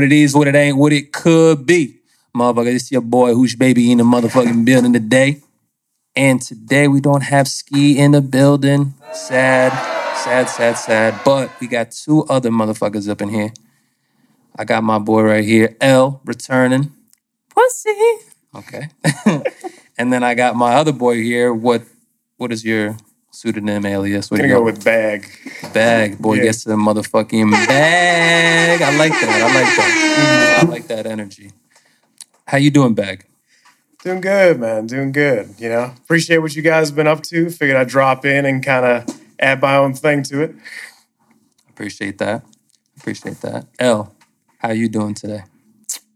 What it is, what it ain't, what it could be. Motherfucker, this your boy Hoosh Baby in the motherfucking building today. And today we don't have Ski in the building. Sad, sad, sad, sad. But we got two other motherfuckers up in here. I got my boy right here, L, returning. Pussy. Okay. and then I got my other boy here. What what is your pseudonym alias? What gonna do you go with bag. Bag. Boy Yeah. gets the motherfucking bag. I like that. I like that. I like that energy. How you doing, Bag? Doing good, man. Doing good. You know, appreciate what you guys have been up to. Figured I'd drop in and kind of add my own thing to it. Appreciate that. Appreciate that. L, how you doing today?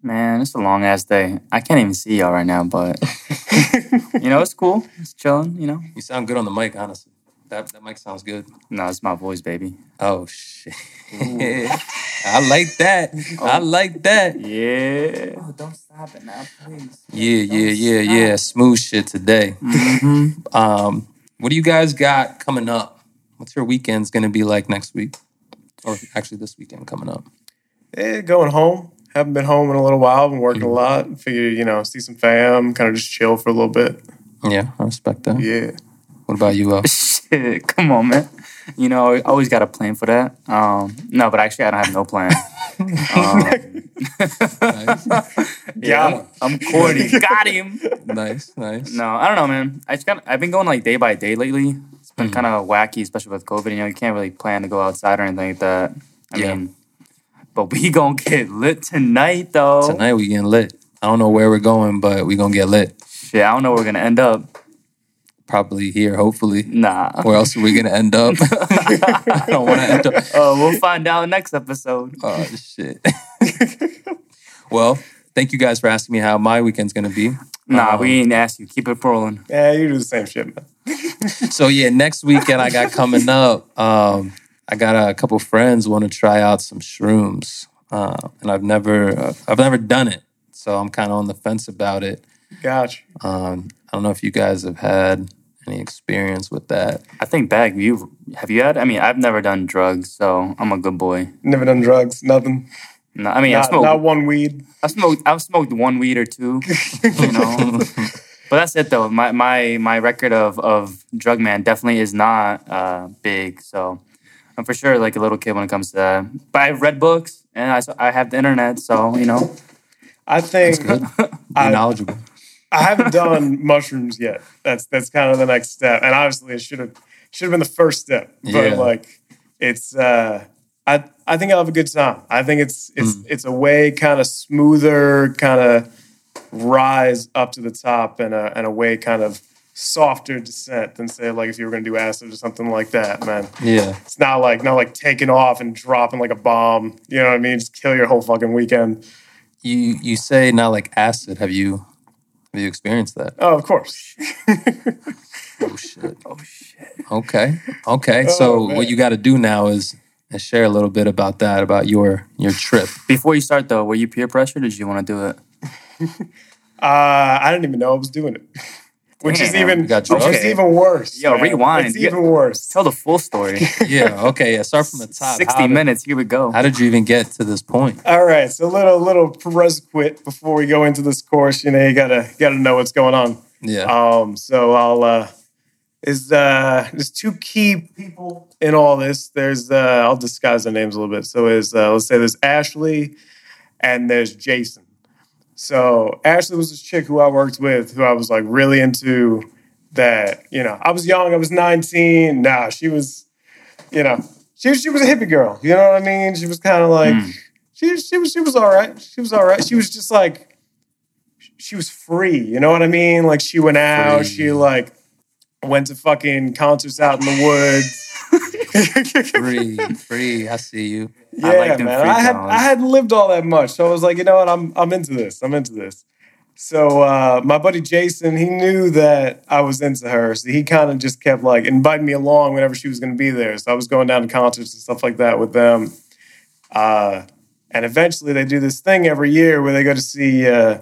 Man, it's a long ass day. I can't even see y'all right now, but you know, it's cool. It's chilling, you know. You sound good on the mic, honestly. That that mic sounds good. No, it's my voice, baby. Oh shit. I like that. I like that. Yeah. Oh, don't stop it now, please. Yeah, yeah, yeah, yeah. Smooth shit today. Mm-hmm. Um, what do you guys got coming up? What's your weekend's gonna be like next week? Or actually this weekend coming up. Eh, going home. Haven't been home in a little while. Been working a lot. Figured, you know, see some fam, kind of just chill for a little bit. Yeah, I respect that. Yeah. What about you, L? Shit, come on, man. You know, I always got a plan for that. Um, no, but actually, I don't have no plan. um, yeah, I'm, I'm corny. got him. nice, nice. No, I don't know, man. I just got. I've been going like day by day lately. It's been kind of wacky, especially with COVID. You know, you can't really plan to go outside or anything like that. I Yeah. mean, but we gonna get lit tonight, though. Tonight we getting lit. I don't know where we're going, but we gonna get lit. Shit, I don't know where we're gonna end up. Probably here, hopefully. Nah. Where else are we gonna end up? I don't want to end up. Oh, we'll find out next episode. Oh shit. well, thank you guys for asking me how my weekend's gonna be. Nah, Um, we ain't asked you. Keep it rolling. Yeah, you do the same shit, man. So yeah, next weekend I got coming up. Um, I got a couple friends want to try out some shrooms, uh, and I've never, uh, I've never done it, so I'm kind of on the fence about it. Gotcha. Um, I don't know if you guys have had any experience with that. I think bag you have you had? I mean, I've never done drugs, so I'm a good boy. Never done drugs. Nothing. No, I mean, I Not, smoked. not one weed. I smoked. I've smoked one weed or two. You know, but that's it though. My my my record of of drug man definitely is not uh, big. So I'm for sure like a little kid when it comes to that. But I've read books and I I have the internet, so you know. I think Good. Be I- knowledgeable. I haven't done mushrooms yet. That's that's kind of the next step. And obviously it should have should have been the first step. But Yeah. like it's uh I I think I'll have a good time. I think it's it's Mm. it's a way kind of smoother, kind of rise up to the top and a and a way kind of softer descent than say like if you were gonna do acid or something like that, man. Yeah. It's not like not like taking off and dropping like a bomb. You know what I mean? Just kill your whole fucking weekend. You you say not like acid. Have you have you experienced that? Oh, of course. Oh shit. Oh shit. Okay. Okay. so Oh, man. what you got to do now is, is share a little bit about that, about your your trip. Before you start though, were you peer pressure? Did you want to do it? Uh, I didn't even know I was doing it, which is even you got which is even worse. Yo, man. rewind. It's You- even worse. Tell the full story. Yeah. Okay. Yeah. Start from the top. Sixty How did- minutes. Here we go. How did you even get to this point? All right, so a little little prerequisite before we go into this course. You know, you gotta gotta know what's going on. Yeah. Um, so I'll uh, is uh, there's two key people in all this. There's uh, I'll disguise their names a little bit. So is uh, let's say there's Ashley and there's Jason. So Ashley was this chick who I worked with, who I was like really into. That you know, I was young. I was 19. Nah, she was, you know, she she was a hippie girl. You know what I mean? She was kind of like Mm. she she was she was all right. She was all right. She was just like she was free. You know what I mean? Like she went out. Free. She like went to fucking concerts out in the woods. Free, free. I see you. yeah, I like them man. I had. I hadn't lived all that much, so I was like, you know what? I'm I'm into this. I'm into this. So uh, my buddy Jason, he knew that I was into her, so he kind of just kept like inviting me along whenever she was going to be there. So I was going down to concerts and stuff like that with them. Uh, and eventually, they do this thing every year where they go to see uh,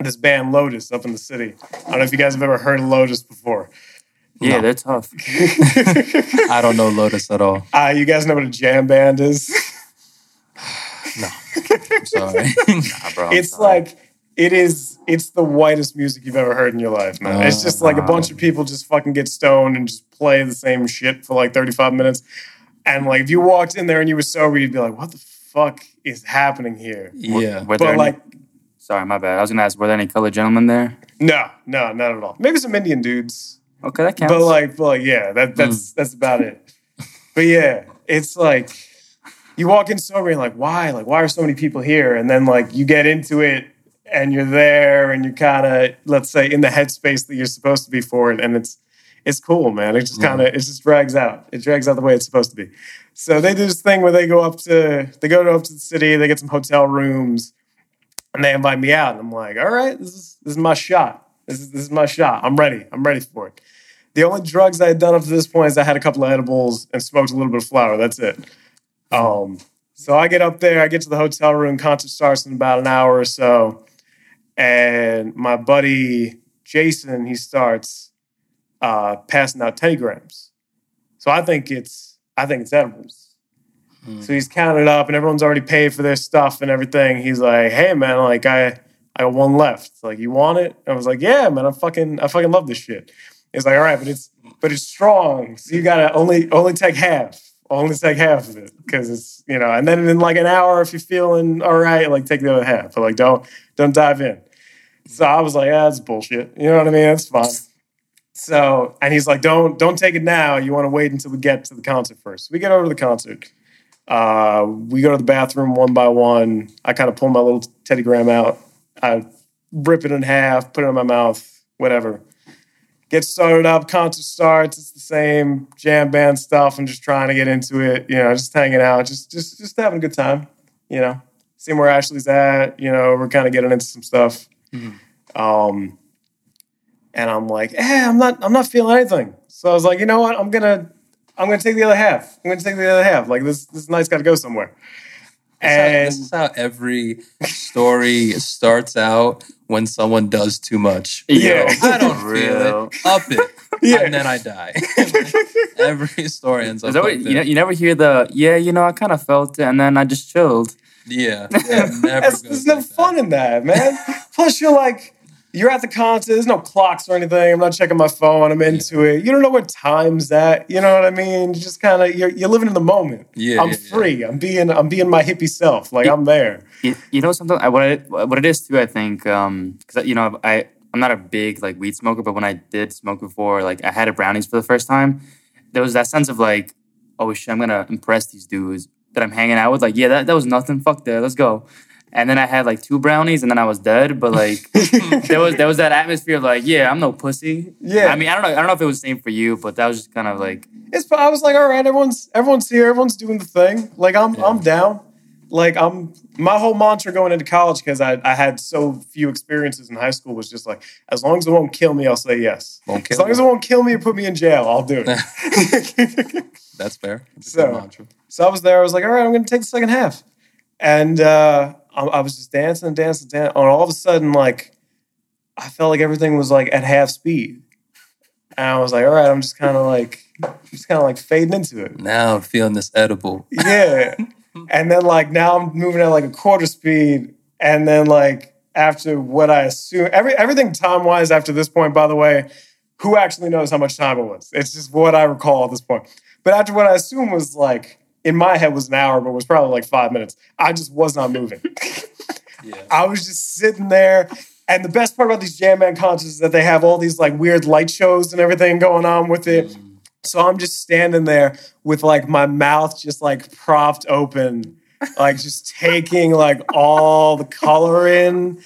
this band Lotus up in the city. I don't know if you guys have ever heard of Lotus before. Yeah, No. they're tough. I don't know Lotus at all. Ah, you guys know what a jam band is? No. I'm sorry. Nah, bro, I'm it's sorry. like it is it's the whitest music you've ever heard in your life man it's just like a bunch of people just fucking get stoned and just play the same shit for like 35 minutes and like if you walked in there and you were sober you'd be like what the fuck is happening here yeah. Were there but any- like sorry, my bad. I was gonna ask, were there any colored gentlemen there? no no not at all maybe some indian dudes Okay, that counts. but like but like yeah that, mm. that's that's about it. But yeah it's like you walk in sober and like why? Like why are so many people here? And then like you get into it and you're there and you're kind of let's say in the headspace that you're supposed to be for it and it's it's cool man. It just kind of it just drags out. It drags out the way it's supposed to be. So they do this thing where they go up to they go up to the city they get some hotel rooms and they invite me out and i'm like all right this is this is my shot this is this is my shot i'm ready i'm ready for it the only drugs I had done up to this point is I had a couple of edibles and smoked a little bit of flour. That's it. Um, so I get up there, I get to the hotel room, concert starts in about an hour or so. And my buddy Jason, he starts uh, passing out Teddy Grahams. So I think it's I think it's edibles. Hmm. So he's counted up and everyone's already paid for their stuff and everything. He's like, hey man, like I I got one left. Like, you want it? I was like, yeah, man, I'm fucking I fucking love this shit. It's like, all right, but it's but it's strong. So you gotta only only take half. Only take half of it. Cause it's, you know, and then in like an hour, if you're feeling all right, like take the other half. But like don't don't dive in. So I was like, ah, that's bullshit. You know what I mean? That's fine. So, and he's like, don't don't take it now. You want to wait until we get to the concert first. We get over to the concert. Uh, we go to the bathroom one by one. I kind of pull my little Teddy Graham out. I rip it in half, put it in my mouth, whatever. Get started up, concert starts. It's the same jam band stuff. I'm just trying to get into it, you know, just hanging out, just just just having a good time, you know. Seeing where Ashley's at, you know, we're kind of getting into some stuff. Um, and I'm like, eh, I'm not, I'm not feeling anything. So I was like, you know what? I'm gonna, I'm gonna take the other half. I'm gonna take the other half. Like this, this night's got to go somewhere. And this is how every story starts out when someone does too much. Yeah. I don't feel it. Up it. Yeah. And then I die. every story ends up Is that what, like you, know, you never hear the yeah, you know, I kind of felt it, and then I just chilled. Yeah. yeah never That's, goes there's no like that. fun in that, man. Plus, you're like, you're at the concert. There's no clocks or anything. I'm not checking my phone. I'm into it. You don't know what time's at. You know what I mean? You just kind of you're, you're living in the moment. Yeah, I'm yeah, yeah. free. I'm being I'm being my hippie self. Like I'm there. You, you know something? I, what I, what it is too, I think, um, because you know, I I'm not a big like weed smoker, but when I did smoke before, like I had a brownies for the first time, there was that sense of like, oh shit, I'm gonna impress these dudes that I'm hanging out with. Like, yeah, that, that was nothing. Fuck that, let's go. And then I had like two brownies, and then I was dead. But like, there was there was that atmosphere of like, yeah, I'm no pussy. Yeah. I mean, I don't know, I don't know if it was the same for you, but that was just kind of like, It's I was like, all right, everyone's everyone's here, everyone's doing the thing. Like I'm I'm down. Like I'm my whole mantra going into college because I, I had so few experiences in high school was just like as long as it won't kill me, I'll say yes. Won't kill. as long as it won't kill me or put me in jail, I'll do it. That's fair. That's So- so I was there. I was like, all right, I'm going to take the second half, and uh, I, I was just dancing and dancing, dancing. And all of a sudden, like I felt like everything was like at half speed, and I was like, all right, I'm just kind of like just kind of like fading into it. Now I'm feeling this edible. Yeah. and then like now I'm moving at like a quarter speed. And then like after what I assume every everything time wise after this point, by the way, who actually knows how much time it was? It's just what I recall at this point. But after what I assume was like in my head was an hour, but it was probably like five minutes. I just was not moving. Yeah. I was just sitting there. And the best part about these jam band concerts is that they have all these like weird light shows and everything going on with it. Mm. So I'm just standing there with like my mouth just like propped open, like just taking like all the color in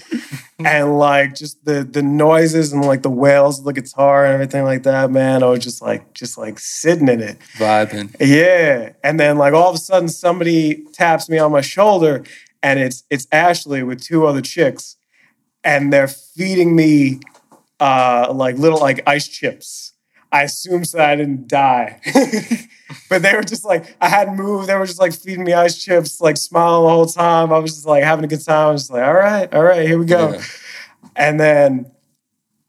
and like just the the noises and like the wails of the guitar and everything like that, man. I was just like just like sitting in it. Vibing. Yeah. And then like all of a sudden somebody taps me on my shoulder and it's it's Ashley with two other chicks and they're feeding me uh like little like ice chips. I assume so I didn't die. but they were just like I hadn't moved. They were just like feeding me ice chips, like smiling the whole time. I was just like having a good time. I was just like, all right, all right, here we go. Yeah. And then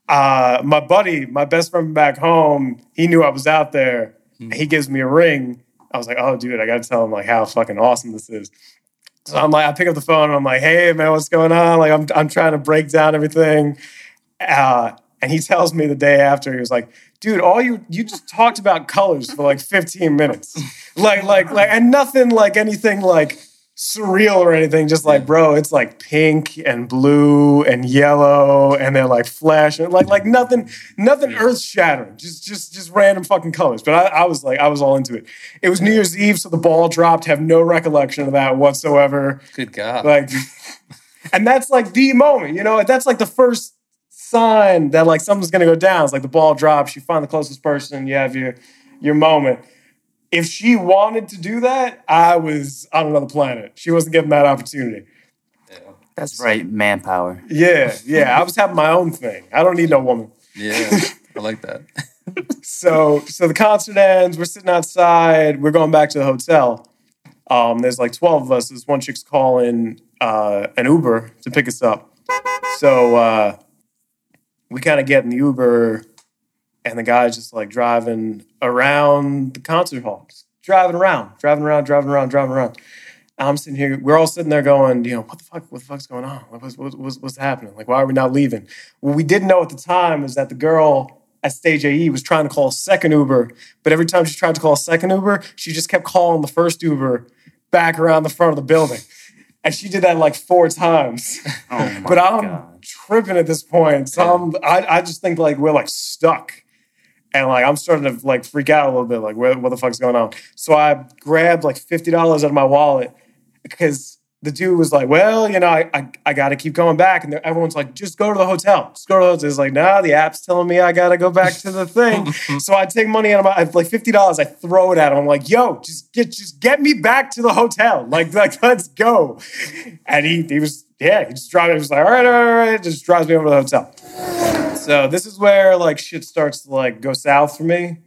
uh, my buddy, my best friend back home, he knew I was out there. He gives me a ring. I was like, oh, dude, I got to tell him like how fucking awesome this is. So I'm like, I pick up the phone and I'm like, hey man, what's going on? Like, I'm I'm trying to break down everything. Uh, and he tells me the day after, he was like, dude, all you you just talked about colors for like 15 minutes. like, like, like, and nothing like anything like surreal or anything. Just like, bro, it's like pink and blue and yellow, and they're like flashing, like, like nothing, nothing earth shattering. Just, just, just random fucking colors. But I, I was like, I was all into it. It was New Year's Eve, so the ball dropped. Have no recollection of that whatsoever. Good God. Like, and that's like the moment, you know. That's like the first sign that like something's gonna go down. It's like the ball drops. You find the closest person. You have your your moment. If she wanted to do that, I was on another planet. She wasn't given that opportunity. That's right, manpower. Yeah, yeah. I was having my own thing. I don't need no woman. yeah, I like that. So, so the concert ends. We're sitting outside. We're going back to the hotel. Um, there's like 12 of us. This one chick's calling uh, an Uber to pick us up. So uh, we kind of get in the Uber, and the guy's just like driving around the concert hall, just driving around, driving around, driving around, driving around. I'm sitting here. We're all sitting there going, you know, what the fuck? What the fuck's going on? What's, what's, what's, what's happening? Like, why are we not leaving? What we didn't know at the time is that the girl at stage AE was trying to call a second Uber, but every time she tried to call a second Uber, she just kept calling the first Uber back around the front of the building. And she did that like four times. Oh my but I'm god. Tripping at this point. So I'm, I, I just think like we're like stuck. And like I'm starting to like freak out a little bit, like where, what the fuck's going on? So I grabbed like fifty dollars out of my wallet because the dude was like, "Well, you know, I I, I got to keep going back," and everyone's like, "Just go to the hotel. Just go to the hotel." It's like, "Nah, the app's telling me I got to go back to the thing." so I take money out of my I like fifty dollars. I throw it at him. I'm like, "Yo, just get just get me back to the hotel. Like like let's go." And he he was yeah, he just drives. He was like, "All right, all right, all right," just drives me over to the hotel. So this is where like shit starts to like go south for me.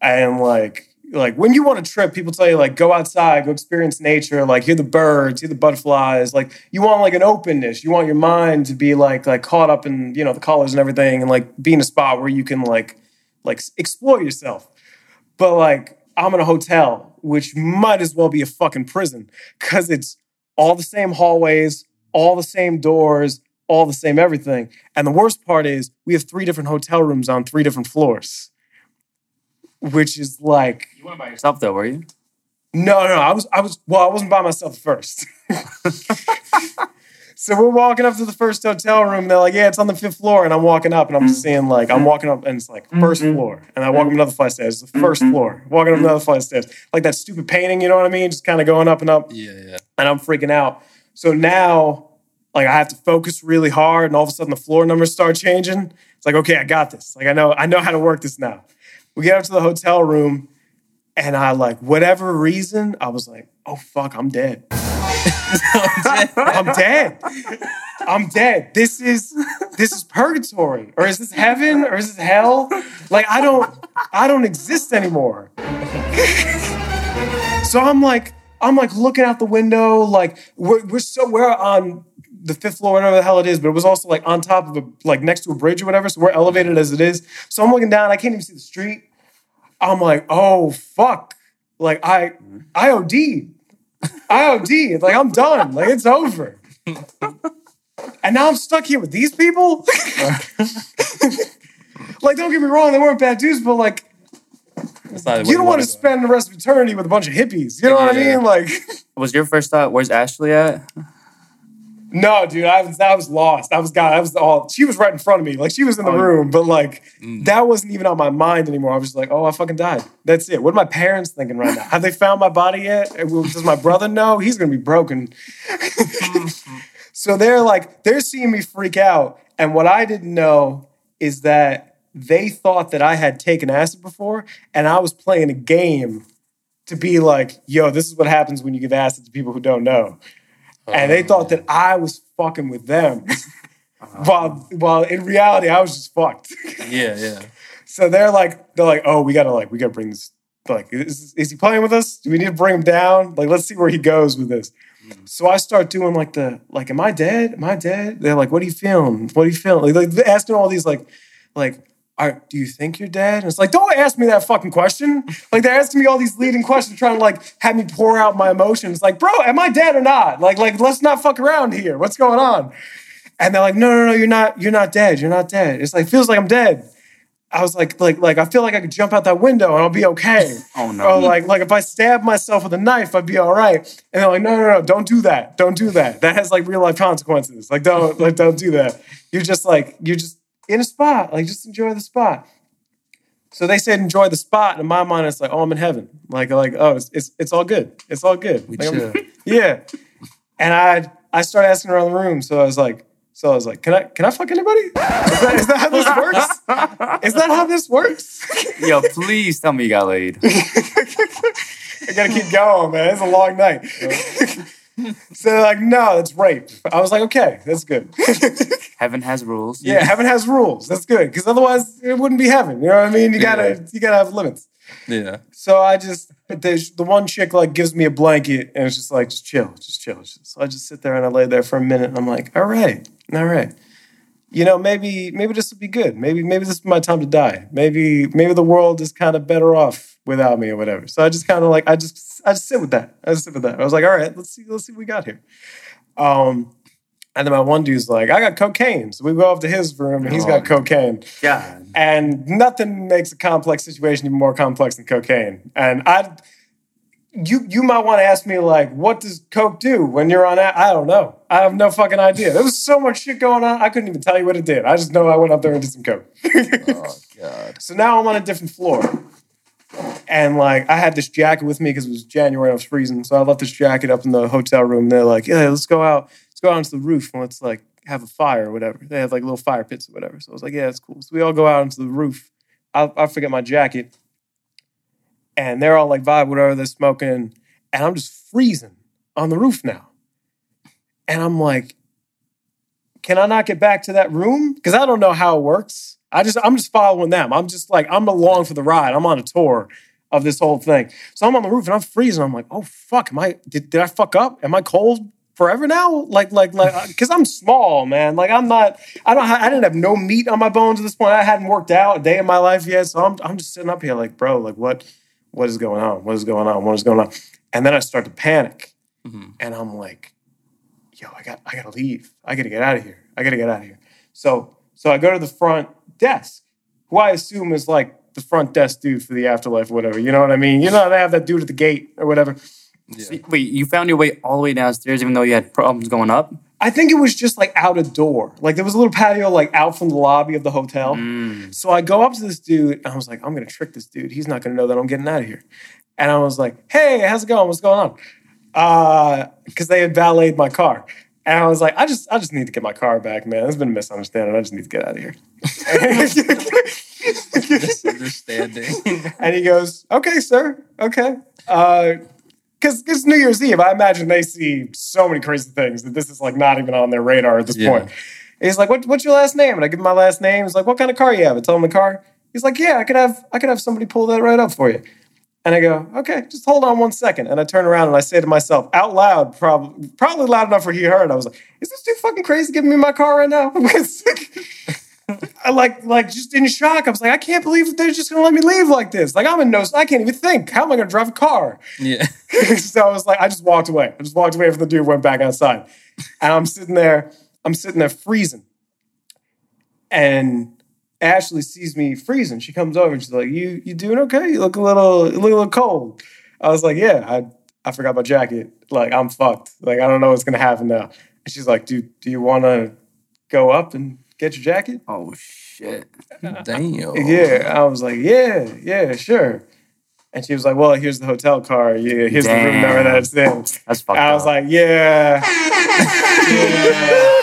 And like like when you want to trip, people tell you like go outside, go experience nature, like hear the birds, hear the butterflies. Like you want like an openness. You want your mind to be like like caught up in, you know, the colors and everything and like be in a spot where you can like like explore yourself. But like I'm in a hotel, which might as well be a fucking prison because it's all the same hallways, all the same doors, all the same everything. And the worst part is we have three different hotel rooms on three different floors, which is like, You went by yourself though, were you? no, no, I was, I was, well, I wasn't by myself first. so we're walking up to the first hotel room. And they're like, yeah, it's on the fifth floor. And I'm walking up and I'm just seeing like, I'm walking up and it's like mm-hmm. 1st floor. And I walk up mm-hmm. another flight of stairs, it's the 1st floor. Walking up another flight of stairs. Like that stupid painting, you know what I mean? Just kind of going up and up Yeah, yeah. and I'm freaking out. So now, like, I have to focus really hard, and all of a sudden the floor numbers start changing. It's like, okay, I got this. Like, I know, I know how to work this now. We get up to the hotel room, and I like, whatever reason, I was like, oh fuck, I'm dead. I'm dead. I'm dead. This is this is purgatory, or is this heaven, or is this hell? Like, I don't, I don't exist anymore. So I'm like, I'm like looking out the window, like we're, we're so we're on the fifth floor, whatever the hell it is, but it was also like on top of a like next to a bridge or whatever. So we're elevated as it is. So I'm looking down, I can't even see the street. I'm like, oh fuck. Like I mm-hmm. I OD. I OD. Like I'm done. Like it's over. And now I'm stuck here with these people. like, don't get me wrong, they weren't bad dudes, but like you don't want to spend the rest of eternity with a bunch of hippies. You know what I mean? Like, Was your first thought, where's Ashley at? no, dude, I was I was lost. I was God. I was all. She was right in front of me. Like she was in the Oh. room, but like mm. that wasn't even on my mind anymore. I was just like, oh, I fucking died. That's it. What are my parents thinking right now? Have they found my body yet? Does my brother know? He's gonna be broken. Mm-hmm. so they're like, they're seeing me freak out, and what I didn't know is that they thought that I had taken acid before, and I was playing a game to be like, yo, this is what happens when you give acid to people who don't know. And they thought that oh. I was fucking with them. while while in reality I was just fucked. Yeah, yeah. so they're like, they're like, oh, we gotta like, we gotta bring this like, is, is he playing with us? Do we need to bring him down? Like, let's see where he goes with this. Mm. So I start doing like the like, am I dead? Am I dead? They're like, what are you feeling? What are you feeling? Like, like asking all these like, like, do you think you're dead? And it's like, don't ask me that fucking question. Like they're asking me all these leading questions, trying to like have me pour out my emotions. Like, bro, am I dead or not? Like, like let's not fuck around here. What's going on? And they're like, no, no, no, you're not, you're not dead. You're not dead. It's like feels like I'm dead. I was like, like, like I feel like I could jump out that window and I'll be okay. Oh, no. Or like, like if I stab myself with a knife, I'd be all right. And they're like, no, no, no, don't do that. Don't do that. That has like real life consequences. Like, don't, like, don't do that. You're just like, you're just in a spot. Like, just enjoy the spot. So they said enjoy the spot. And in my mind, it's like, oh, I'm in heaven. Like, like, oh, it's it's, it's all good. It's all good. We Like, chill. yeah. And I I started asking around the room. So I was like, so I was like, can I can I fuck anybody? Is that, is that how this works? Is that how this works? Yo, please tell me you got laid. I gotta keep going, man. It's a long night. so they're like, no, that's rape. I was like, okay, that's good. Heaven has rules. yeah, heaven has rules. That's good. Because otherwise it wouldn't be heaven. You know what I mean? You gotta Yeah. you gotta have limits. Yeah. So I just the, the one chick like gives me a blanket and it's just like just chill, just chill. So I just sit there and I lay there for a minute and I'm like, all right, all right. You know, maybe maybe this will be good. Maybe maybe this is my time to die. Maybe maybe the world is kind of better off without me or whatever. So I just kind of like I just I just sit with that. I just sit with that. I was like, all right, let's see let's see what we got here. Um, and then my one dude's like, I got cocaine. So we go up to his room and he's got cocaine. Yeah. And nothing makes a complex situation even more complex than cocaine. And I, you, you might want to ask me like, what does coke do when you're on that? I don't know. I have no fucking idea. There was so much shit going on. I couldn't even tell you what it did. I just know I went up there and did some coke. Oh God. so now I'm on a different floor. And like I had this jacket with me because it was January, and I was freezing. So I left this jacket up in the hotel room. They're like, yeah, let's go out, let's go out onto the roof and let's like have a fire or whatever. They have like little fire pits or whatever. So I was like, yeah, that's cool. So we all go out onto the roof. I, I forget my jacket. And they're all like vibe, whatever, they're smoking. And I'm just freezing on the roof now. And I'm like, can I not get back to that room? Because I don't know how it works. I just I'm just following them. I'm just like I'm along for the ride. I'm on a tour of this whole thing. So I'm on the roof and I'm freezing. I'm like, oh fuck, am I did, did I fuck up? Am I cold forever now? Like like like uh, because I'm small, man. Like I'm not. I don't. I didn't have no meat on my bones at this point. I hadn't worked out a day in my life yet. So I'm I'm just sitting up here like, bro, like what what is going on? What is going on? What is going on? And then I start to panic, Mhm. and I'm like, yo, I got I gotta leave. I gotta get out of here. I gotta get out of here. So so I go to the front desk, who I assume is like the front desk dude for the afterlife or whatever. You know what I mean? You know they have that dude at the gate or whatever. Yeah. Wait, you found your way all the way downstairs even though you had problems going up? I think it was just like out a door. Like there was a little patio like out from the lobby of the hotel. Mm. So I go up to this dude and I was like, I'm gonna trick this dude. He's not gonna know that I'm getting out of here. And I was like, hey, how's it going? What's going on? Uh, because they had valeted my car. And I was like, I just I just need to get my car back, man. There's been a misunderstanding. I just need to get out of here. Misunderstanding. and he goes, okay, sir, okay. Uh because it's New Year's Eve. I imagine they see so many crazy things that this is like not even on their radar at this Yeah. point. And he's like, what, what's your last name? And I give him my last name. He's like, what kind of car you have? I tell him the car. He's like, yeah, I could have I could have somebody pull that right up for you. And I go, okay, just hold on one second. And I turn around and I say to myself, out loud, probably probably loud enough for he heard. I was like, is this dude fucking crazy giving me my car right now? I like like just in shock. I was like, I can't believe that they're just gonna let me leave like this. Like I'm in no, I can't even think. How am I gonna drive a car? yeah. so I was like, I just walked away. I just walked away from the dude, went back outside. And I'm sitting there, I'm sitting there freezing. And Ashley sees me freezing. She comes over and she's like, You you doing okay? You look a little you look a little cold. I was like, Yeah, I I forgot my jacket. Like I'm fucked. Like I don't know what's gonna happen now. And she's like, Do do you wanna go up and get your jacket? Oh shit. Damn. Yeah. I was like, Yeah, yeah, sure. And she was like, Well, here's the hotel car. Yeah, here's the room number that it's in. That's fucked I was up. like, yeah. Yeah.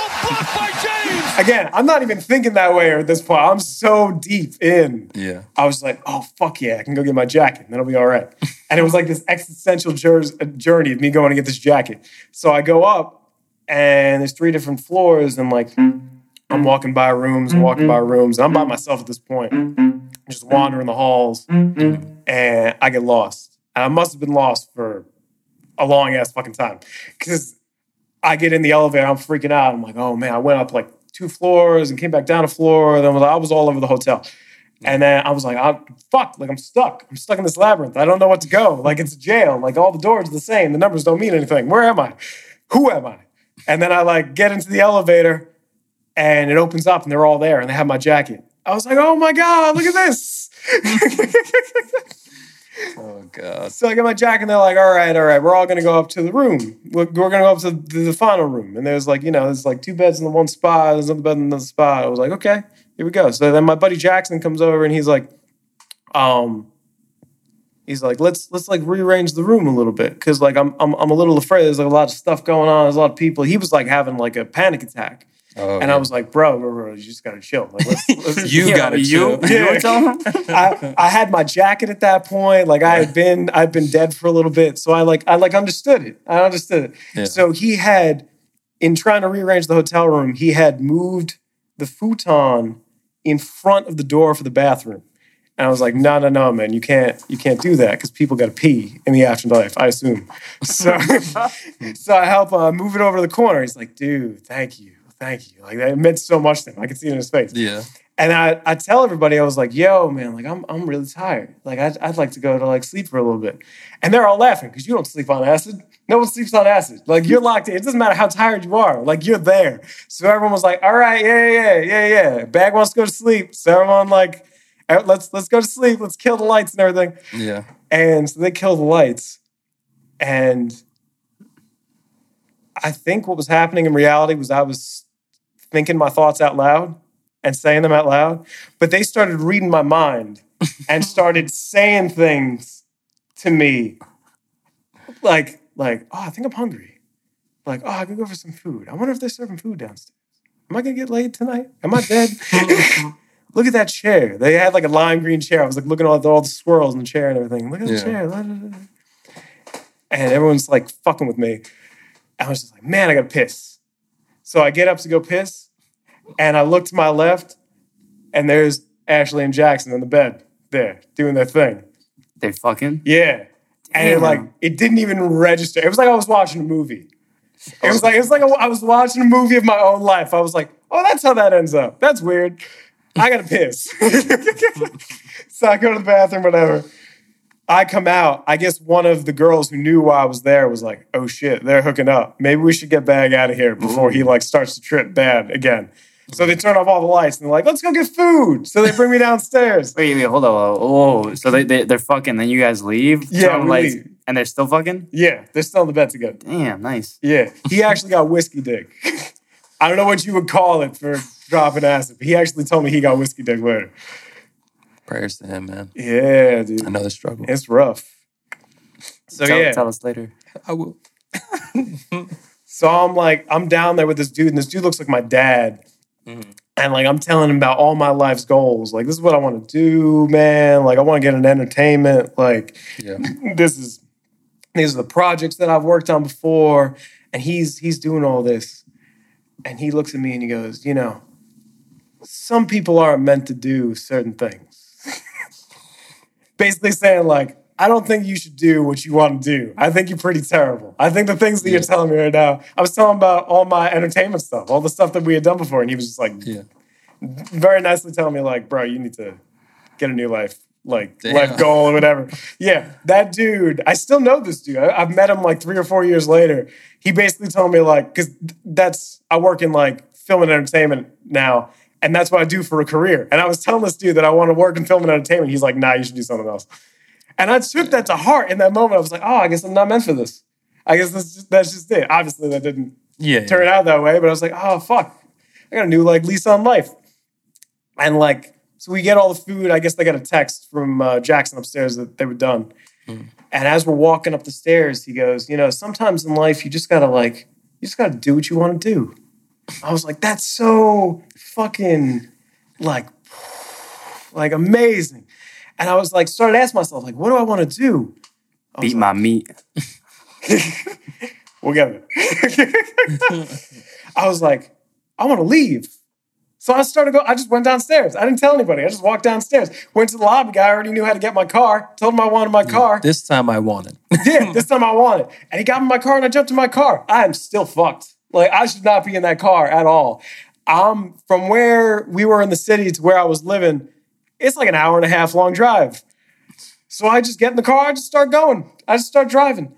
Again, I'm not even thinking that way at this point. I'm so deep in. Yeah. I was like, oh, fuck yeah, I can go get my jacket. That'll be all right. and it was like this existential journey of me going to get this jacket. So I go up, and there's three different floors, and like I'm mm-hmm. walking by rooms, I'm walking by rooms. I'm by myself at this point, mm-hmm. just wandering the halls, and I get lost. And I must have been lost for a long ass fucking time because I get in the elevator, I'm freaking out. I'm like, oh man, I went up like two floors and came back down a floor. Then I was all over the hotel. And then I was like, oh, fuck, like I'm stuck. I'm stuck in this labyrinth. I don't know what to go. Like it's jail. Like all the doors are the same. The numbers don't mean anything. Where am I? Who am I? And then I like get into the elevator and it opens up and they're all there and they have my jacket. I was like, oh my God, look at this. Oh god. So I get my jacket and they're like, all right, all right, we're all gonna go up to the room. We're, we're gonna go up to the, the final room. And there's like, you know, there's like two beds in the one spot, there's another bed in the spot. I was like, okay, here we go. So then my buddy Jackson comes over and he's like, um, he's like, let's let's like rearrange the room a little bit. Cause like I'm I'm I'm a little afraid. There's like a lot of stuff going on, there's a lot of people. He was like having like a panic attack. Oh, And I was like, bro, bro, bro, you just gotta chill. Like, let's, let's, You Yeah, gotta you, chill. you were telling him? I, I had my jacket at that point. Like I had been, I'd been dead for a little bit. So I like, I like understood it. I understood it. Yeah. So he had, in trying to rearrange the hotel room, he had moved the futon in front of the door for the bathroom. And I was like, no, no, no, man, you can't, you can't do that because people got to pee in the afterlife, I assume. So, so I help uh, move it over to the corner. He's like, dude, thank you, thank you. Like that meant so much to him. I could see it in his face. yeah. And I, I tell everybody, I was like, yo, man, like I'm, I'm really tired. Like I'd, I'd like to go to like sleep for a little bit. And they're all laughing because you don't sleep on acid. No one sleeps on acid. Like you're locked in. It doesn't matter how tired you are. Like you're there. So everyone was like, all right, yeah, yeah, yeah, yeah. Bag wants to go to sleep. So everyone like, "Eh, let's let's go to sleep. Let's kill the lights and everything. Yeah. And so they killed the lights. And I think what was happening in reality was I was thinking my thoughts out loud and saying them out loud. But they started reading my mind and started saying things to me like, like, oh, I think I'm hungry. Like, oh, I could go for some food. I wonder if they're serving food downstairs. Am I gonna get laid tonight? Am I dead? Look at that chair. They had like a lime green chair. I was like looking at all the, all the squirrels in the chair and everything. Look at the Yeah. chair. La, la. And everyone's like fucking with me. I was just like, man, I gotta piss. So I get up to go piss, and I look to my left, and there's Ashley and Jackson in the bed there doing their thing. They fucking. Yeah. And it like it didn't even register. It was like I was watching a movie. It was like it was like I was watching a movie of my own life. I was like, oh, that's how that ends up. That's weird. I gotta piss. so I go to the bathroom, whatever. I come out. I guess one of the girls who knew why I was there was like, "Oh shit, they're hooking up. Maybe we should get Bag out of here before he like starts to trip bad again." So they turn off all the lights and they're like, "Let's go get food." So they bring me downstairs. Wait, wait, hold on. Oh, so they, they they're fucking. Then you guys leave. Yeah, Turn on we lights, leave. and they're still fucking. Yeah, they're still in the bed together. Damn, nice. Yeah, he actually got whiskey dick. I don't know what you would call it for dropping acid, but he actually told me he got whiskey dick later. Prayers to him, man. Yeah, dude, Another struggle. it's rough. So tell, yeah, tell us later. I will. so I'm like, I'm down there with this dude, and this dude looks like my dad. Mm-hmm. And like I'm telling him about all my life's goals. Like this is what I want to do, man. Like I want to get an entertainment. Like Yeah. this is these are the projects that I've worked on before. And he's he's doing all this. And he looks at me and he goes, you know, some people aren't meant to do certain things. Basically saying, like, I don't think you should do what you want to do. I think you're pretty terrible. I think the things that you're telling me right now, I was telling about all my entertainment stuff, all the stuff that we had done before. And he was just like, Yeah. very nicely telling me, like, bro, you need to get a new life, like Damn. life goal or whatever. Yeah, that dude, I still know this dude. I, I've met him like three or four years later. He basically told me, like, because that's, I work in like film and entertainment now, and that's what I do for a career. And I was telling this dude that I want to work in film and entertainment. He's like, nah, you should do something else. And I took that to heart in that moment. I was like, oh, I guess I'm not meant for this. I guess that's just, that's just it. Obviously, that didn't Yeah. turn out that way, but I was like, oh fuck, I got a new like lease on life. And like, so we get all the food. I guess they got a text from uh, Jackson upstairs that they were done. And as we're walking up the stairs, he goes, you know, sometimes in life you just gotta like, you just gotta do what you want to do. I was like, that's so fucking like, like amazing. And I was like, started asking myself, like, what do I want to do? I was Beat my meat. We'll get there. I was like, I want to leave. So I started go. I just went downstairs. I didn't tell anybody. I just walked downstairs. Went to the lobby guy. I already knew how to get my car. Told him I wanted my car. This time I wanted. yeah, this time I wanted. And he got me in my car and I jumped in my car. I am still fucked. Like I should not be in that car at all. Um, from where we were in the city to where I was living, it's like an hour and a half long drive. So I just get in the car, I just start going. I just start driving.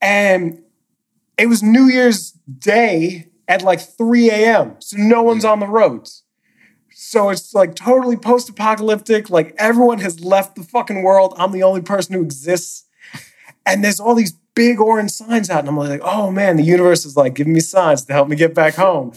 And it was New Year's Day at like 3 a.m. So no one's on the roads. So it's like totally post apocalyptic. Like everyone has left the fucking world. I'm the only person who exists. And there's all these big orange signs out. And I'm like, oh man, the universe is like giving me signs to help me get back home.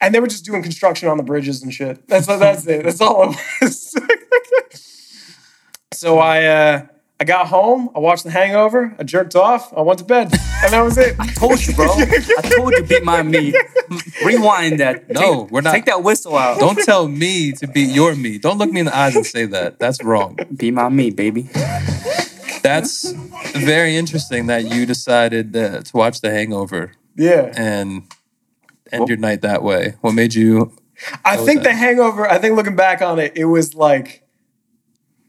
And they were just doing construction on the bridges and shit. That's that's it. That's all it was. so I uh I got home, I watched The Hangover, I jerked off, I went to bed, and that was it. I told you, bro. I told you, beat my me. Rewind that. No, Take- we're not- Take that whistle out. Don't tell me to beat your me. Don't look me in the eyes and say that. That's wrong. beat my me, baby. That's very interesting that you decided uh, to watch The Hangover Yeah. and end your night that way. What made you? I think? The Hangover, I think looking back on it, it was like,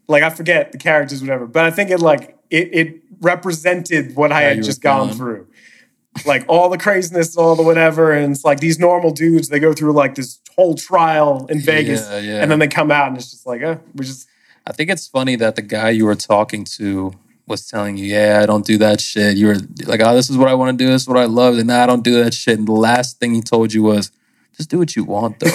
like I forget the characters, whatever, but I think it like, it, it represented what I had just were gone through. Like all the craziness, all the whatever. And it's like these normal dudes, they go through like this whole trial in Vegas. Yeah, yeah. And then they come out and it's just like, uh, we just, I think it's funny that the guy you were talking to was telling you, "Yeah, I don't do that shit." You were like, "Oh, this is what I want to do. This is what I love." And nah, I don't do that shit. And the last thing he told you was, "Just do what you want, though."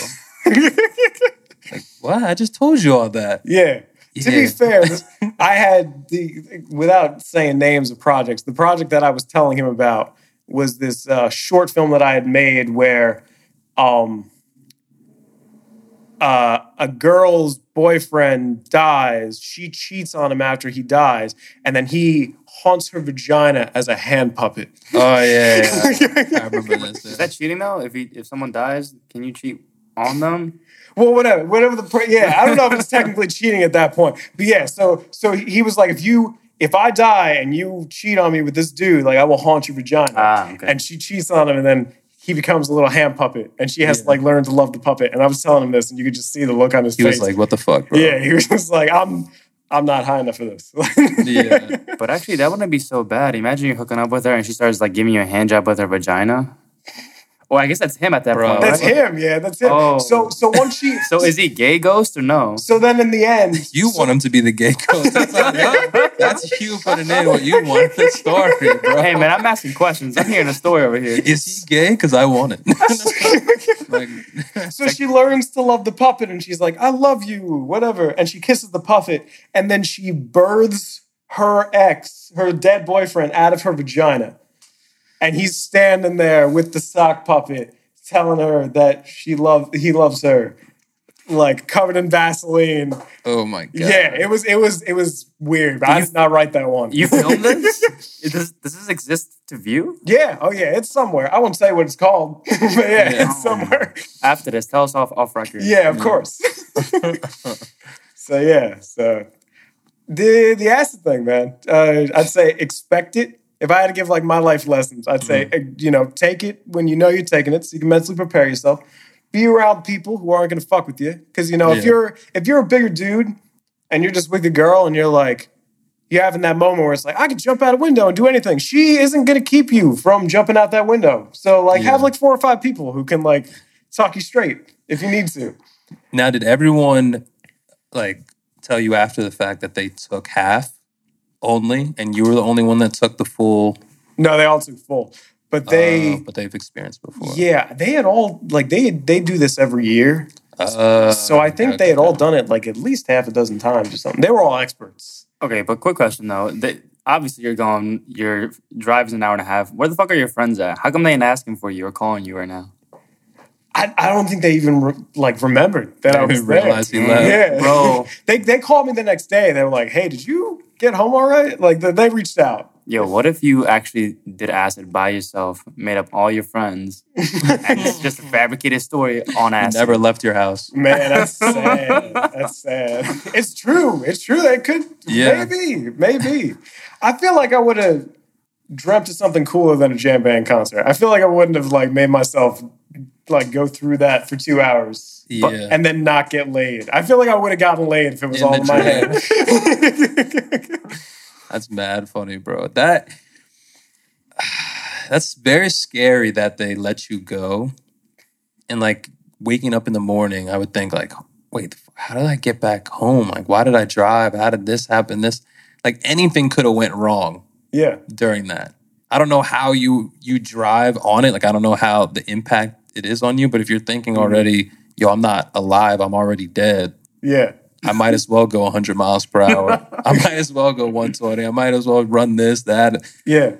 like, what? I just told you all that. Yeah. To be fair, I had the without saying names of projects. The project that I was telling him about was this uh, short film that I had made where um, uh, a girl's boyfriend dies. She cheats on him after he dies, and then he haunts her vagina as a hand puppet. Oh yeah, yeah. I remember this. Is that cheating though? If he, if someone dies, can you cheat on them? Well, whatever, whatever the pr- yeah. I don't know if it's technically cheating at that point, but yeah. So, so he was like, if you, if I die and you cheat on me with this dude, like I will haunt your vagina. Ah, okay. And she cheats on him, and then he becomes a little hand puppet, and she has to Yeah. like learn to love the puppet. And I was telling him this, and you could just see the look on his He face. He was like, "What the fuck, bro?" yeah, he was just like, I'm, I'm not high enough for this. yeah. But actually, that wouldn't be so bad. Imagine you're hooking up with her and she starts like giving you a hand job with her vagina. Well, I guess that's him at that Bro. point. That's right? him. Yeah, that's him. Oh. So, so once she, So is he gay ghost or no? so then in the end, You want him to be the gay ghost. That's, not him. That's you putting in what you want the story, bro. Hey man, I'm asking questions. I'm hearing a story over here. Is he gay? Because I want it. like, So she learns to love the puppet and she's like, I love you, whatever. And she kisses the puppet and then she births her ex, her dead boyfriend, out of her vagina. And he's standing there with the sock puppet telling her that she love he loves her. Like covered in Vaseline. oh my god. Yeah, it was it was it was weird. I you- did not write that one. You filmed this? Does, does this exist to view? yeah, oh yeah, it's somewhere. I won't say what it's called. but yeah, Yeah. it's somewhere. After this, tell us off off record. Yeah, of course. so yeah, so the the acid thing, man. Uh, I'd say expect it. If I had to give like my life lessons, I'd say uh, you know take it when you know you're taking it, so you can mentally prepare yourself. Be around people who aren't gonna fuck with you, because you know if you're if you're a bigger dude and you're just with a girl and you're like you're having that moment where it's like I could jump out a window and do anything. She isn't gonna keep you from jumping out that window. So like have like four or five people who can like talk you straight if you need to. Now, did everyone like tell you after the fact that they took half only, and you were the only one that took the full? No, they all took full. But they, uh, but they've experienced before. yeah, they had all like they they do this every year. Uh, So I think okay, they had all done it like at least half a dozen times or something. They were all experts. Okay, but quick question though. They, obviously, you're going. Your drive's an hour and a half. Where the fuck are your friends at? How come they ain't asking for you or calling you right now? I, I don't think they even re- like remembered that I was there. realized he left. Yeah, Bro. they they called me the next day. They were like, "Hey, did you get home all right?" Like they, they reached out. Yo, what if you actually did acid by yourself, made up all your friends, and it's just a fabricated story on You acid? never left your house. Man, that's sad. That's sad. It's true. It's true. They could. Yeah. Maybe. Maybe. I feel like I would have dreamt of something cooler than a jam band concert. I feel like I wouldn't have like made myself like go through that for two hours Yeah. and then not get laid. I feel like I would have gotten laid if it was In all in my head. That's mad funny, bro. That that's very scary that they let you go. And like waking up in the morning, I would think like, wait, how did I get back home? Like, why did I drive? How did this happen? This like anything could have went wrong yeah. during that. I don't know how you you drive on it. Like I don't know how the impact it is on you. But if you're thinking mm-hmm. already, yo, I'm not alive. I'm already dead. Yeah. I might as well go 100 miles per hour. I might as well go 120. I might as well run this, that. Yeah.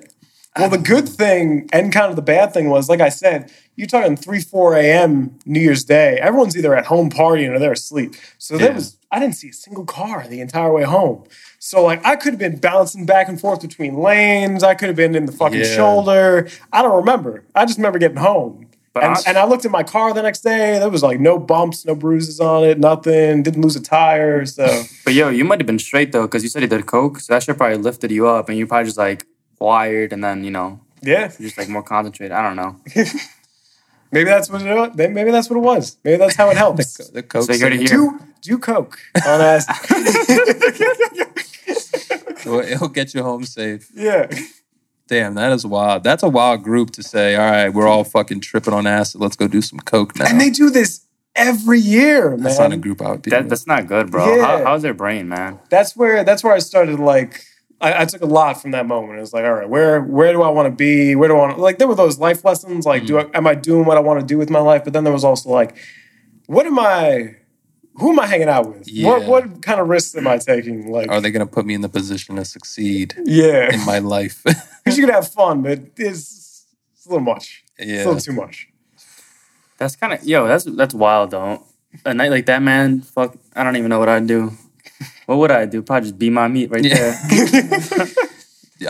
Well, the good thing and kind of the bad thing was, like I said, you're talking 3, 4 a.m. New Year's Day. Everyone's either at home partying or they're asleep. So there was, I didn't see a single car the entire way home. So, like, I could have been bouncing back and forth between lanes. I could have been in the fucking Yeah. shoulder. I don't remember. I just remember getting home. But and, I- and I looked at my car the next day. There was like no bumps, no bruises on it, nothing. Didn't lose a tire. So, But yo, you might have been straight though, because you said you did coke, so that shit probably lifted you up, and you probably just like wired, and then you know yeah, you're just like more concentrated. I don't know. maybe that's what it was. Maybe that's what it was. Maybe that's how it helps. The coke. So you heard it here. do do coke on acid. Well, It'll get you home safe. yeah, Damn, that is wild. That's a wild group to say, all right, we're all fucking tripping on acid. Let's go do some coke now. and they do this every year, man. That's not a group I would be That, that's not good, bro. Yeah. How, how's their brain, man? That's where that's where I started. Like, I, I took a lot from that moment. It was like, all right, where where do I want to be? Where do I want to like? There were those life lessons. Like, do mm. I, am I doing what I want to do with my life? But then there was also like, what am I? Who am I hanging out with? What Yeah. what kind of risks am I taking? Like, Are they going to put me in the position to succeed yeah, in my life? because you could have fun, but it's, it's a little much. Yeah, It's a little too much. That's kind of yo. That's that's wild though. A night like that, man. Fuck, I don't even know what I'd do. What would I do? Probably just be my meat right Yeah. there.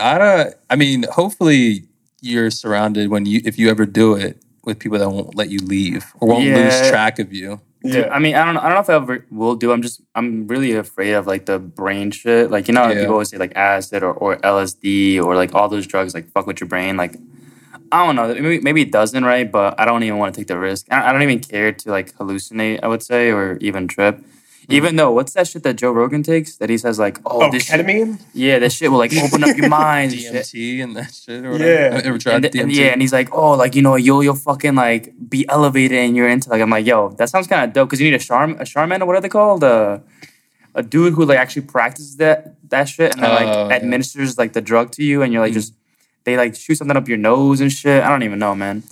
I don't, I mean, hopefully you're surrounded when you, if you ever do it, with people that won't let you leave or won't lose track of you. Yeah, I mean, I don't, I don't know if I ever will do. I'm just, I'm really afraid of like the brain shit. Like, you know, Yeah. people always say like acid or, or LSD or like all those drugs like fuck with your brain. Like, I don't know. Maybe, maybe it doesn't, right? But I don't even want to take the risk. I, I don't even care to like hallucinate. I would say, or even trip. Even though, what's that shit that Joe Rogan takes? That he says like, oh, oh, this shit, ketamine. yeah, this shit will like open up your mind. and shit. DMT and that shit or Yeah. whatever. Have you ever tried And, DMT? and yeah, and he's like, oh, like you know, you'll you'll fucking like be elevated and you're into like I'm like, yo, that sounds kind of dope because you need a charm a charman or what are they called? Uh, a dude who like actually practices that that shit and then like Oh, yeah. administers like the drug to you and you're like just they like shoot something up your nose and shit. I don't even know, man.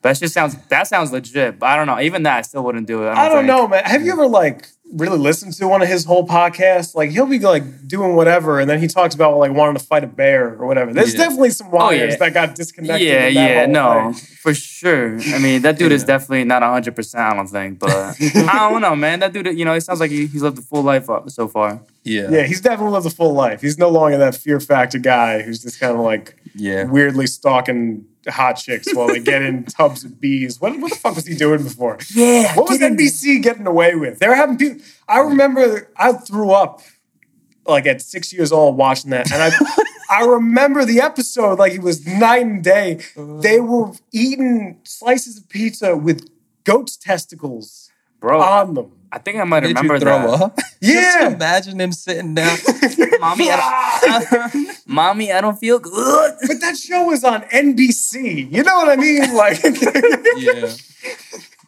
But that just sounds that sounds legit. But I don't know. Even that, I still wouldn't do it. I don't, I don't know, man. Have you ever like really listened to one of his whole podcasts? Like he'll be like doing whatever, and then he talks about like wanting to fight a bear or whatever. There's Yeah. definitely some oh, wires yeah. that got disconnected. Yeah, that yeah, no, thing. for sure. I mean, that dude is definitely not hundred percent. I don't think, but I don't know, man. That dude, you know, it sounds like he, he's lived a full life so far. Yeah. Yeah, he's definitely lived a full life. He's no longer that fear factor guy who's just kind of like Yeah. weirdly stalking hot chicks while they get in tubs of bees. What, what the fuck was he doing before? Yeah, What was NBC getting away with? They were having people. I remember I threw up like at six years old watching that, and I I remember the episode like it was night and day. Uh. They were eating slices of pizza with goat's testicles bro? on them. I think I might Did remember you throw that. up? Yeah. Just imagine him sitting down. Mommy, I don't, mommy, I don't feel good. But that show was on NBC. You know what I mean? Like, yeah.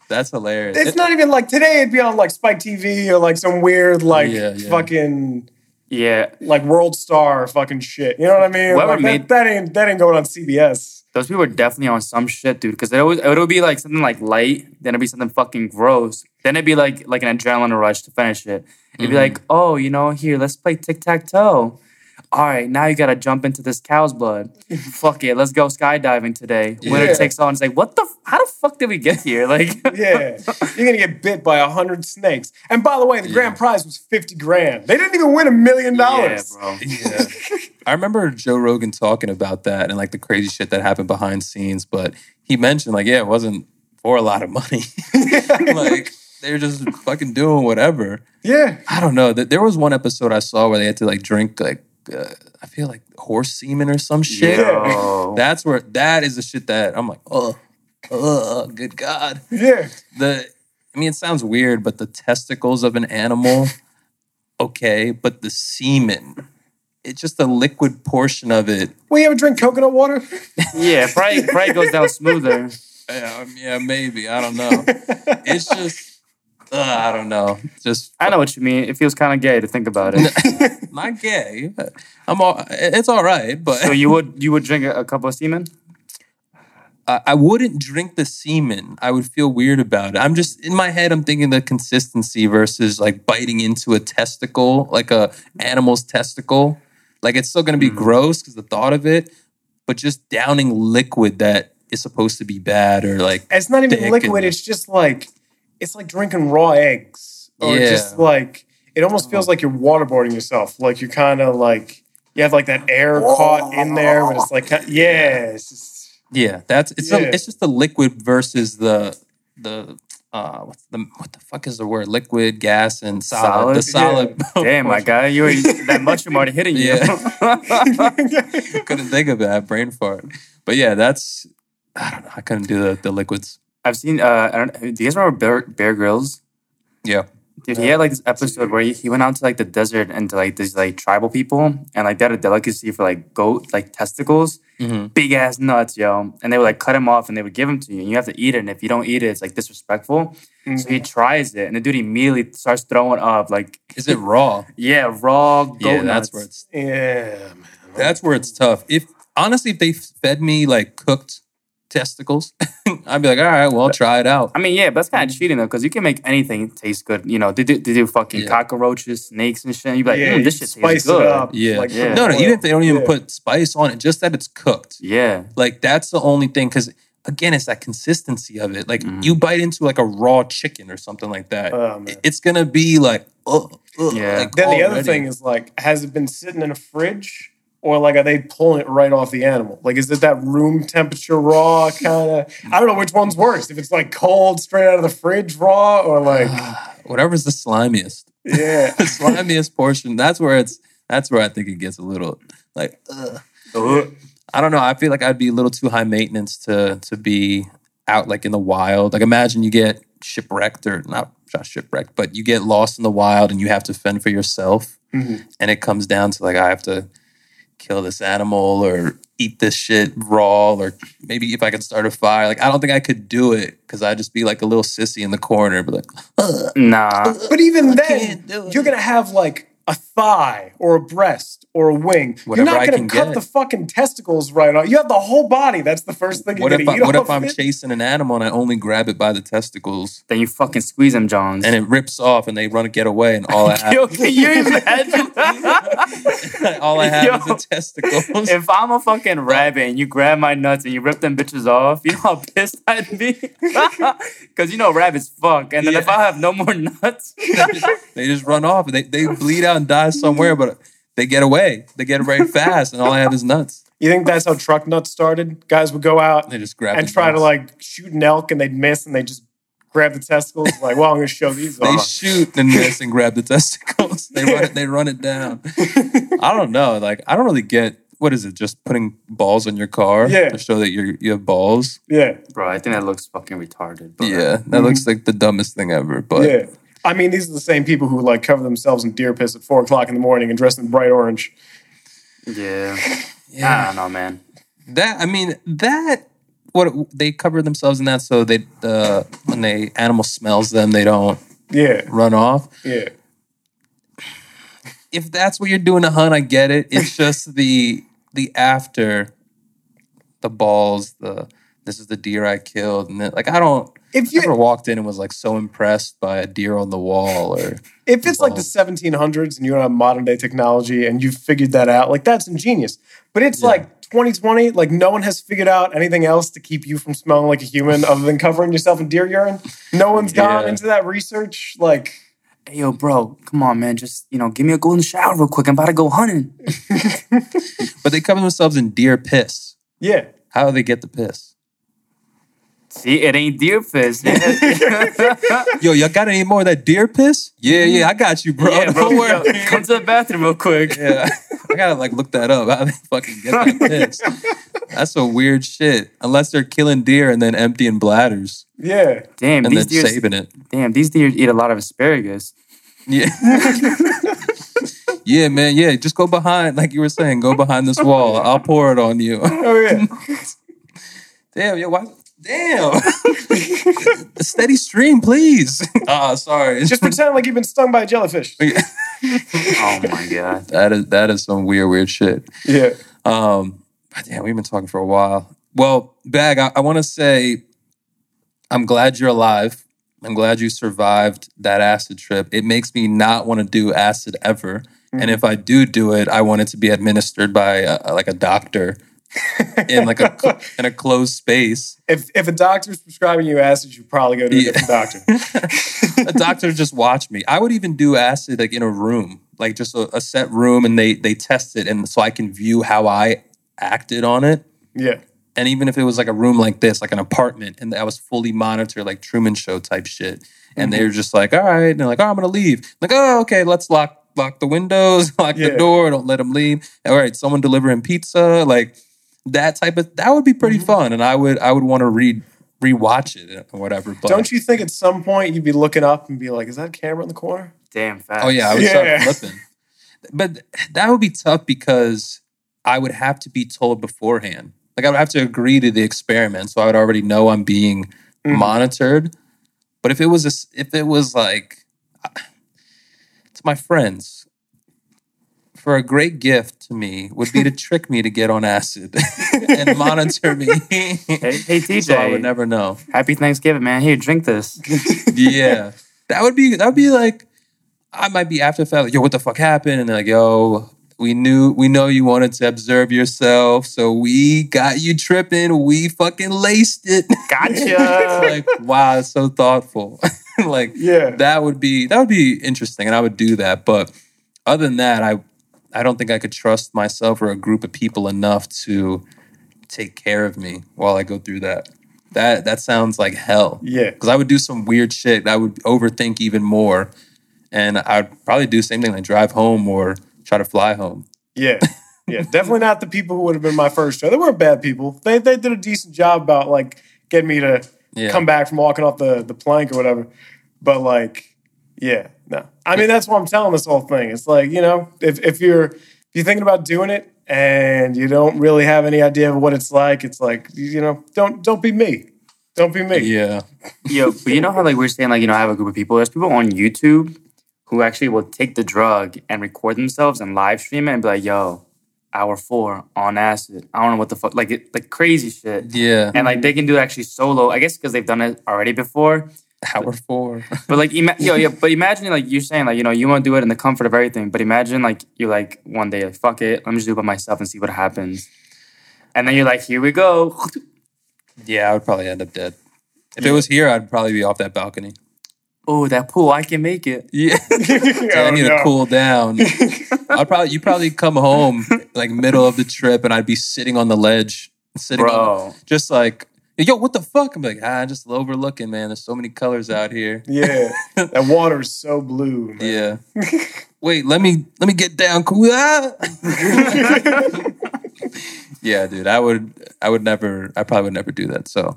That's hilarious. it's not even like today. It'd be on like Spike TV or like some weird like Yeah, yeah. fucking Yeah, like World Star fucking shit. You know what I mean? Whoever Like, made- that, that ain't that ain't going on CBS. Those people are definitely on some shit, dude. Because it always it would be like something like light, then it'd be something fucking gross, then it'd be like like an adrenaline rush to finish it. It'd be mm-hmm. like, oh, you know, here, let's play tic tac toe. All right, now you gotta jump into this cow's blood. Fuck it, let's go skydiving today. Winner Yeah. takes all. And it's like, what the? f- How the fuck did we get here? Like, Yeah, you're gonna get bit by a hundred snakes. And by the way, the grand prize was fifty grand. They didn't even win a million dollars. yeah, dollars. bro. Yeah. I remember Joe Rogan talking about that and like the crazy shit that happened behind scenes, but he mentioned like, yeah, it wasn't for a lot of money. like they were just fucking doing whatever. Yeah, I don't know. That there was one episode I saw where they had to like drink like uh, I feel like horse semen or some shit. Yo. That's where that is the shit that I'm like, oh, ugh, good God. Yeah. The, I mean, it sounds weird, but the testicles of an animal, okay, but the semen, it's just the liquid portion of it. Well, you ever drink coconut water? Yeah, probably probably goes down smoother. Yeah, um, yeah, maybe. I don't know. It's just, uh, I don't know. Just I know what you mean. It feels kind of gay to think about it. not gay. I'm all. It's all right, but so you would you would drink a, a couple of semen? I, I wouldn't drink the semen. I would feel weird about it. I'm just in my head. I'm thinking the consistency versus like biting into a testicle, like a animal's testicle. Like it's still going to be gross because the thought of it, but just downing liquid that is supposed to be bad or like It's not even liquid. and- It's just like it's like drinking raw eggs, or Yeah. just like it almost feels like you're waterboarding yourself. Like you're kind of like you have like that air caught in there, but it's like yeah, it's just yeah. That's it's Yeah. A, it's just the liquid versus the the. Uh, what's the what the fuck is the word? Liquid, gas, and solid. Solid? The solid. Damn, my guy, you already, that mushroom already hitting you. couldn't think of that brain fart. But yeah, that's I don't know. I couldn't do the, the liquids. I've seen. Uh, I don't, do you guys remember Bear, Bear Grylls? Yeah. Dude, he had like this episode where he, he went out to like the desert and to like these like tribal people and like they had a delicacy for like goat like testicles, Mm-hmm. big ass nuts, yo. And they would like cut him off and they would give them to you and you have to eat it. And if you don't eat it, it's like disrespectful. So he tries it and the dude immediately starts throwing up like, Is it raw? yeah, raw goat yeah, nuts. that's where it's yeah, man. that's where it's tough. If honestly, if they fed me like cooked testicles, I'd be like, all right, well, I'll try it out. I mean, yeah, but that's kind of cheating though, because you can make anything taste good. You know, they do, they do fucking Yeah. cockroaches, snakes, and shit. You'd be like, yeah, mm, this you shit spice tastes good. up. Yeah. like, Yeah. No, no, even if they don't even Yeah. put spice on it, just that it's cooked. Yeah, Like that's the only thing. Because again, it's that consistency of it. Like Mhm. you bite into like a raw chicken or something like that, Oh, it's gonna be like, oh, Yeah. Like Then the other already. thing is like, has it been sitting in a fridge? Or like, are they pulling it right off the animal? Like, is it that room temperature raw kind of? I don't know which one's worse. If it's like cold, straight out of the fridge raw, or like, whatever's the slimiest. yeah, the slimiest portion. That's where it's. That's where I think it gets a little like. Ugh. I don't know. I feel like I'd be a little too high maintenance to to be out like in the wild. Like imagine you get shipwrecked or not, not shipwrecked, but you get lost in the wild and you have to fend for yourself. Mhm. And it comes down to like I have to kill this animal or eat this shit raw or maybe if I could start a fire. Like I don't think I could do it because I'd just be like a little sissy in the corner, but like "Ugh." nah. But even then, can't do it. you're gonna have like a thigh or a breast or a wing. Whatever you're not gonna cut get. the fucking testicles right off. You have the whole body. That's the first thing you're what if gonna I, eat what off if I'm it. chasing an animal and I only grab it by the testicles Then you fucking squeeze them, Jones. and it rips off and they run to get away and all I have Yo, can you imagine? all I have Yo. is the testicles. if I'm a fucking rabbit and you grab my nuts and you rip them bitches off, you know how pissed I'd be? Because you know rabbits fuck. And then if I have no more nuts, they just run off. They they bleed out and die somewhere, but they get away. They get away fast, and all I have is nuts. You think that's how truck nuts started? Guys would go out and They just grab and the try to like shoot an elk and they'd miss and they just grab the testicles. like, well, I'm gonna show these They off. shoot and miss and grab the testicles. They run it. They run it down. I don't know. Like I don't really get what is it? Just putting balls on your car Yeah. to show that you you have balls. yeah, bro, I think that looks fucking retarded. But Yeah, that mm-hmm. looks like the dumbest thing ever. But yeah. I mean, these are the same people who like cover themselves in deer piss at four o'clock in the morning and dress in bright orange. yeah. Yeah. I don't know, man. That I mean that what they cover themselves in that so they the when the animal smells them they don't Yeah, run off. yeah. If that's what you're doing to hunt, I get it. It's just the the after the balls, the this is the deer I killed, and then, like I don't. If I you never walked in and was like so impressed by a deer on the wall or if it's like the 1700s and you don't have modern day technology and you've figured that out, like that's ingenious. But it's Yeah. like 2020, like no one has figured out anything else to keep you from smelling like a human other than covering yourself in deer urine. No one's gone Yeah. into that research. Like, Hey, yo, bro, come on, man. Just, you know, give me a golden shower real quick. I'm about to go hunting. but they cover themselves in deer piss. yeah, How do they get the piss? See, it ain't deer piss. Yo, y'all got any more of that deer piss? Yeah, yeah, I got you, bro. yeah, bro. Don't worry. yo, come to the bathroom real quick. Yeah, I gotta like look that up. How they fucking get that piss? That's some weird shit. Unless they're killing deer and then emptying bladders Yeah. Damn, and these then deer. saving it. Damn, these deer eat a lot of asparagus. Yeah. yeah, man. Yeah, just go behind, like you were saying, go behind this wall. I'll pour it on you. Oh yeah. Damn, yo, why? Damn. a steady stream, please. Ah, sorry. Just pretend like you've been stung by a jellyfish. Oh my god. that is that is some weird, weird shit. Yeah. Um, but damn, we've been talking for a while. Well, Bag, I, I want to say I'm glad you're alive. I'm glad you survived that acid trip. It makes me not want to do acid ever. And if I do do it, I want it to be administered by a, like a doctor in like a in a closed space. If if a doctor's prescribing you acid, you probably go to a Yeah. different doctor. a doctor just watch me. I would even do acid like in a room, like just a, a set room, and they they test it, and so I can view how I acted on it. Yeah. And even if it was like a room like this, like an apartment, and that was fully monitored, like Truman Show type shit, and they mm-hmm. were just like, "All right," and they're like, "Oh, I'm gonna leave." like, "Oh, okay, let's lock lock the windows, lock Yeah. the door, don't let them leave." All right, someone delivering pizza, like that type of that would be pretty fun, and I would I would want to read rewatch it or whatever. But Don't you think at some point you'd be looking up and be like, "Is that a camera in the corner?" Damn fast. Oh yeah, I would Yeah. start flipping. But that would be tough because I would have to be told beforehand. Like I would have to agree to the experiment, so I would already know I'm being Mhm. monitored. But if it was a, s- if it was like to my friends, for a great gift to me would be to trick me to get on acid and monitor me. Hey, hey TJ. so I would never know. Happy Thanksgiving, man. Here, drink this. yeah, that would be that would be like I might be after the fact, like, yo, what the fuck happened? And they're like, yo, we knew we know you wanted to observe yourself, so we got you tripping. We fucking laced it. Gotcha. like, wow, it's so thoughtful. like, Yeah. that would be that would be interesting, and I would do that. But other than that, I I don't think I could trust myself or a group of people enough to take care of me while I go through that. That that sounds like hell Yeah. because I would do some weird shit. I would overthink even more, and I'd probably do the same thing, like drive home or try to fly home. Yeah. Yeah. Definitely not the people who would have been my first show. They weren't bad people. They they did a decent job about like getting me to Yeah. come back from walking off the, the plank or whatever. But like, yeah, no. I mean that's why I'm telling this whole thing. It's like, you know, if if you're if you're thinking about doing it and you don't really have any idea of what it's like, it's like, you know, don't don't be me. Don't be me. Yeah, Yo, but you know how like we're saying like you know I have a group of people. There's people on YouTube who actually will take the drug and record themselves and live stream it and be like, "Yo, hour four on acid. I don't know what the fuck, like it, like crazy shit." yeah. And like they can do it actually solo. I guess because they've done it already before. Hour four. But like, ima- yo, yo, but imagine like you're saying like you know you want to do it in the comfort of everything. But imagine like you're like one day like fuck it, let me just do it by myself and see what happens. And then you're like, here we go. yeah, I would probably end up dead. If it was here, I'd probably be off that balcony. Oh, that pool, I can make it. Yeah, I Oh, need no. to cool down. I'd probably you probably come home like middle of the trip, and I'd be sitting on the ledge, sitting on, Bro. just like, yo, what the fuck? I'm like, ah, just overlooking, man. There's so many colors out here. Yeah. that water is so blue. man. Yeah. Wait, let me let me get down. Cool. Ah! yeah, dude. I would I would never I probably would never do that. So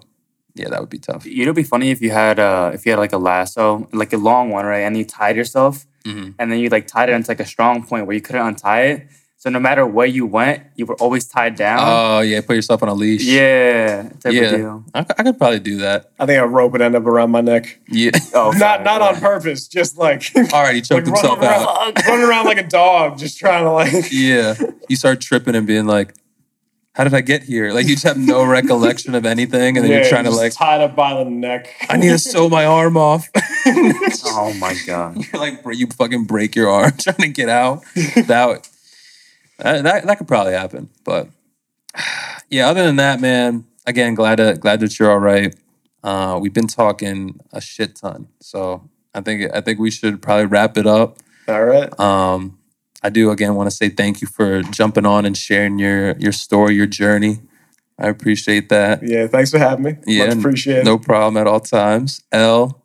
yeah, that would be tough. You know, it'd be funny if you had uh if you had like a lasso, like a long one, right? And you tied yourself, Mhm. and then you like tied it into like a strong point where you couldn't untie it. So no matter where you went, you were always tied down. Oh yeah, put yourself on a leash. yeah, type of Yeah. deal. I, I could probably do that. I think a rope would end up around my neck. Yeah. Oh, not fine, not on purpose, just like All right, he choked like himself running out. around, running around like a dog, just trying to like. Yeah. You start tripping and being like, how did I get here? Like you just have no recollection of anything, and then yeah, you're trying to just like, tied up by the neck. I need to sew my arm off. Oh my god. You're like you fucking break your arm trying to get out. That would- that that, that could probably happen. But yeah, other than that, man, again, glad to, glad that you're all right. Uh, we've been talking a shit ton, so I think I think we should probably wrap it up. All right. Um, I do again want to say thank you for jumping on and sharing your your story, your journey. I appreciate that. Yeah, thanks for having me. Yeah, Much appreciated. No problem at all times. L,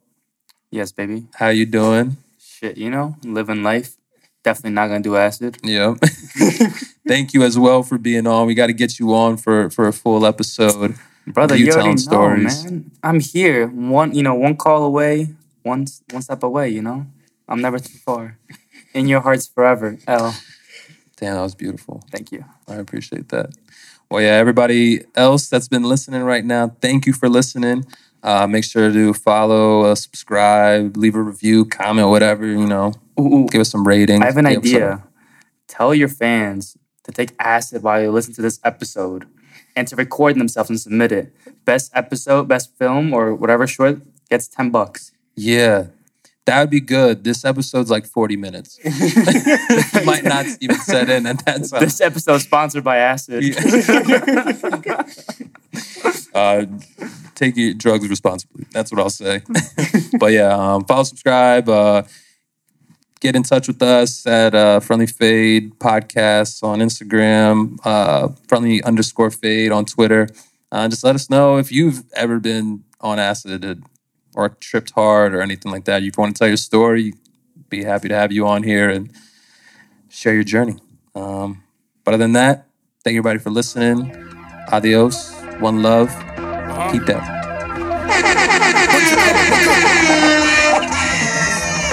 Yes, baby. how you doing? Shit, you know, living life. Definitely not gonna do acid. Yep. Thank you as well for being on. We got to get you on for for a full episode. Brother, You you, telling already know, stories. man. I'm here. One, you know, one call away, one one step away. You know, I'm never too far. In your hearts forever. L. Damn, that was beautiful. Thank you. I appreciate that. Well, yeah, everybody else that's been listening right now, thank you for listening. Uh, make sure to follow, uh, subscribe, leave a review, comment, whatever, you know, Ooh, ooh. give us some ratings. I have an Give us some- idea. Tell your fans to take acid while you listen to this episode and to record themselves and submit it. Best episode, best film, or whatever short gets 10 bucks. Yeah, that would be good. This episode's like 40 minutes. Might not even set in at that time. This episode is sponsored by acid. uh, take your drugs responsibly. That's what I'll say. but yeah, um, follow, subscribe, uh, get in touch with us at uh, Friendly Fade Podcasts on Instagram, uh, Friendly underscore Fade on Twitter. Uh, just let us know if you've ever been on acid or tripped hard or anything like that. If you want to tell your story, be happy to have you on here and share your journey. Um, but other than that, thank you everybody for listening. Adios. One love. Keep that.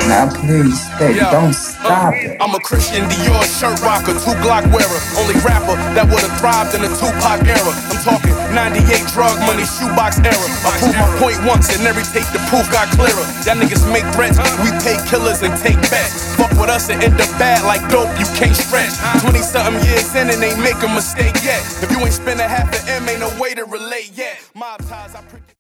Now please, baby, Yo, don't stop uh, it. I'm a Christian Dior shirt rocker, two Glock wearer, only rapper that would have thrived in the Tupac era. I'm talking 98 drug money, shoebox era. I proved my point once and every take the proof got clearer. Y'all niggas make threats, we pay killers and take bets. Fuck with us and end up bad like dope, you can't stretch. 20 something years in and ain't make a mistake yet. If you ain't spend a half an M, ain't no way to relate yet. Mob ties, I pre-